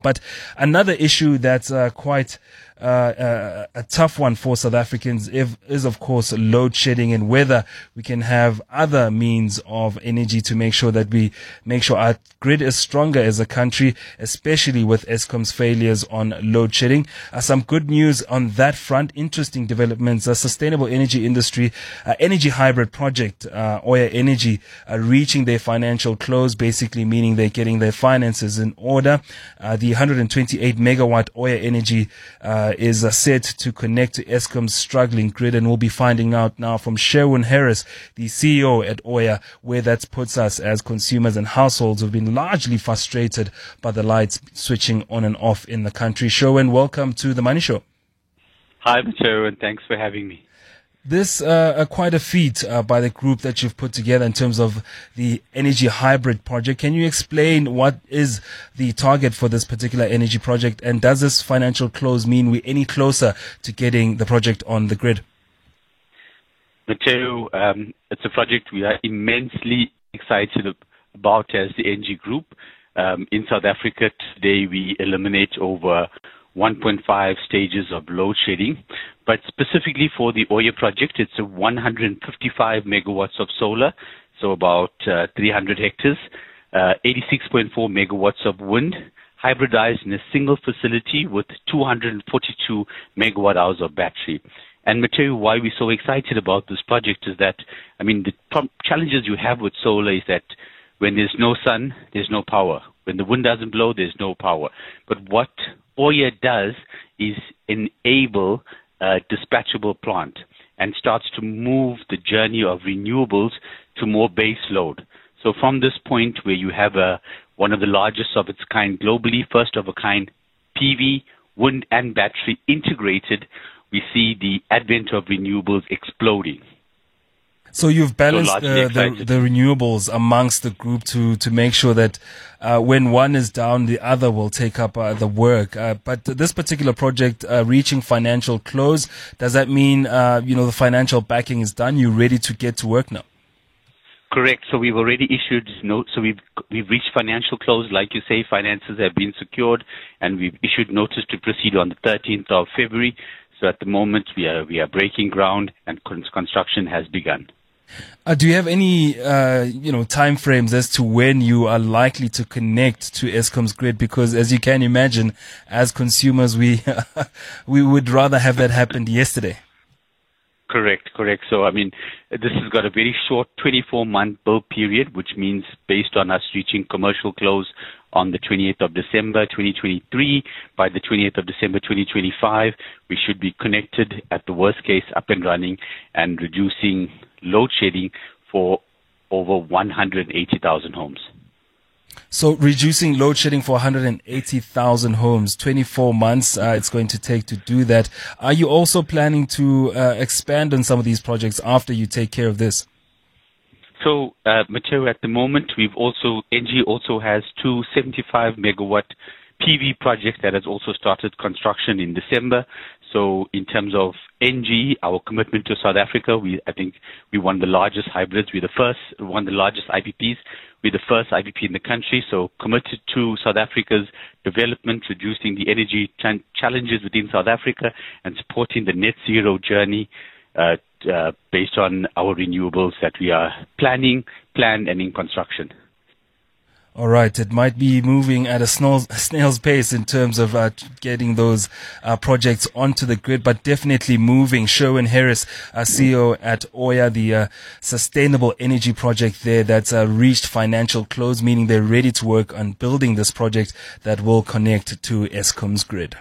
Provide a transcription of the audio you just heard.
But another issue that's uh, quite uh, uh, a tough one for South Africans if, is, of course, load shedding and whether we can have other means of energy to make sure that we make sure our grid is stronger as a country, especially with Eskom's failures on load shedding. Uh, some good news on that front, interesting developments. A sustainable energy industry, uh, energy hybrid project, uh, Oya Energy, uh, reaching their financial close, basically meaning they're getting their finances in order. Uh, the 128 megawatt Oya Energy uh, is uh, set to connect to Eskom's struggling grid, and we'll be finding out now from Sherwin Harris, the CEO at Oya, where that puts us as consumers and households who've been largely frustrated by the lights switching on and off in the country. Sherwin, welcome to the Money Show. Hi, Sherwin. Thanks for having me. This uh, quite a feat uh, by the group that you've put together in terms of the energy hybrid project. Can you explain what is the target for this particular energy project, and does this financial close mean we're any closer to getting the project on the grid? Matteo, um, it's a project we are immensely excited about as the Engie Group. Um, in South Africa today, we eliminate over 1.5 stages of load shedding. But specifically for the Oya project, it's a 155 megawatts of solar, so about uh, 300 hectares, uh, 86.4 megawatts of wind, hybridized in a single facility with 242 megawatt hours of battery. And Matteo, why we're so excited about this project is that, I mean, the challenges you have with solar is that when there's no sun, there's no power. When the wind doesn't blow, there's no power. But what Oya does is enable a dispatchable plant and starts to move the journey of renewables to more base load. So from this point where you have a, one of the largest of its kind globally, first of a kind PV, wind and battery integrated, we see the advent of renewables exploding. So you've balanced so the, the, the, renewables amongst the group to, to make sure that uh, when one is down, the other will take up uh, the work. Uh, but this particular project uh, reaching financial close, does that mean uh, you know the financial backing is done? You're ready to get to work now. Correct. So we've already issued note. So we've we've reached financial close, like you say. Finances have been secured, and we've issued notice to proceed on the 13th of February. So at the moment, we are we are breaking ground, and construction has begun. Uh, do you have any, uh, you know, time frames as to when you are likely to connect to Eskom's grid? Because as you can imagine, as consumers, we we would rather have that happened yesterday. Correct, correct. So, I mean, this has got a very short 24 month build period, which means based on us reaching commercial close on the 28th of December 2023, by the 28th of December 2025, we should be connected at the worst case up and running and reducing load shedding for over 180,000 homes. So reducing load shedding for 180,000 homes, 24 months uh, it's going to take to do that. Are you also planning to uh, expand on some of these projects after you take care of this? So, uh, Matteo, at the moment, we've also, Engie also has two 75 megawatt PV projects that has also started construction in December. So in terms of Engie, our commitment to South Africa, we I think we won the largest hybrids. We're the first, of the largest IPPs. We're the first IPP in the country. So committed to South Africa's development, reducing the energy ch- challenges within South Africa, and supporting the net zero journey uh, uh, based on our renewables that we are planning, planned, and in construction. All right, it might be moving at a snail's, pace in terms of uh, getting those uh, projects onto the grid, but definitely moving. Sherwin Harris, uh, CEO at Oya, the uh, sustainable energy project there that's uh, reached financial close, meaning they're ready to work on building this project that will connect to Eskom's grid.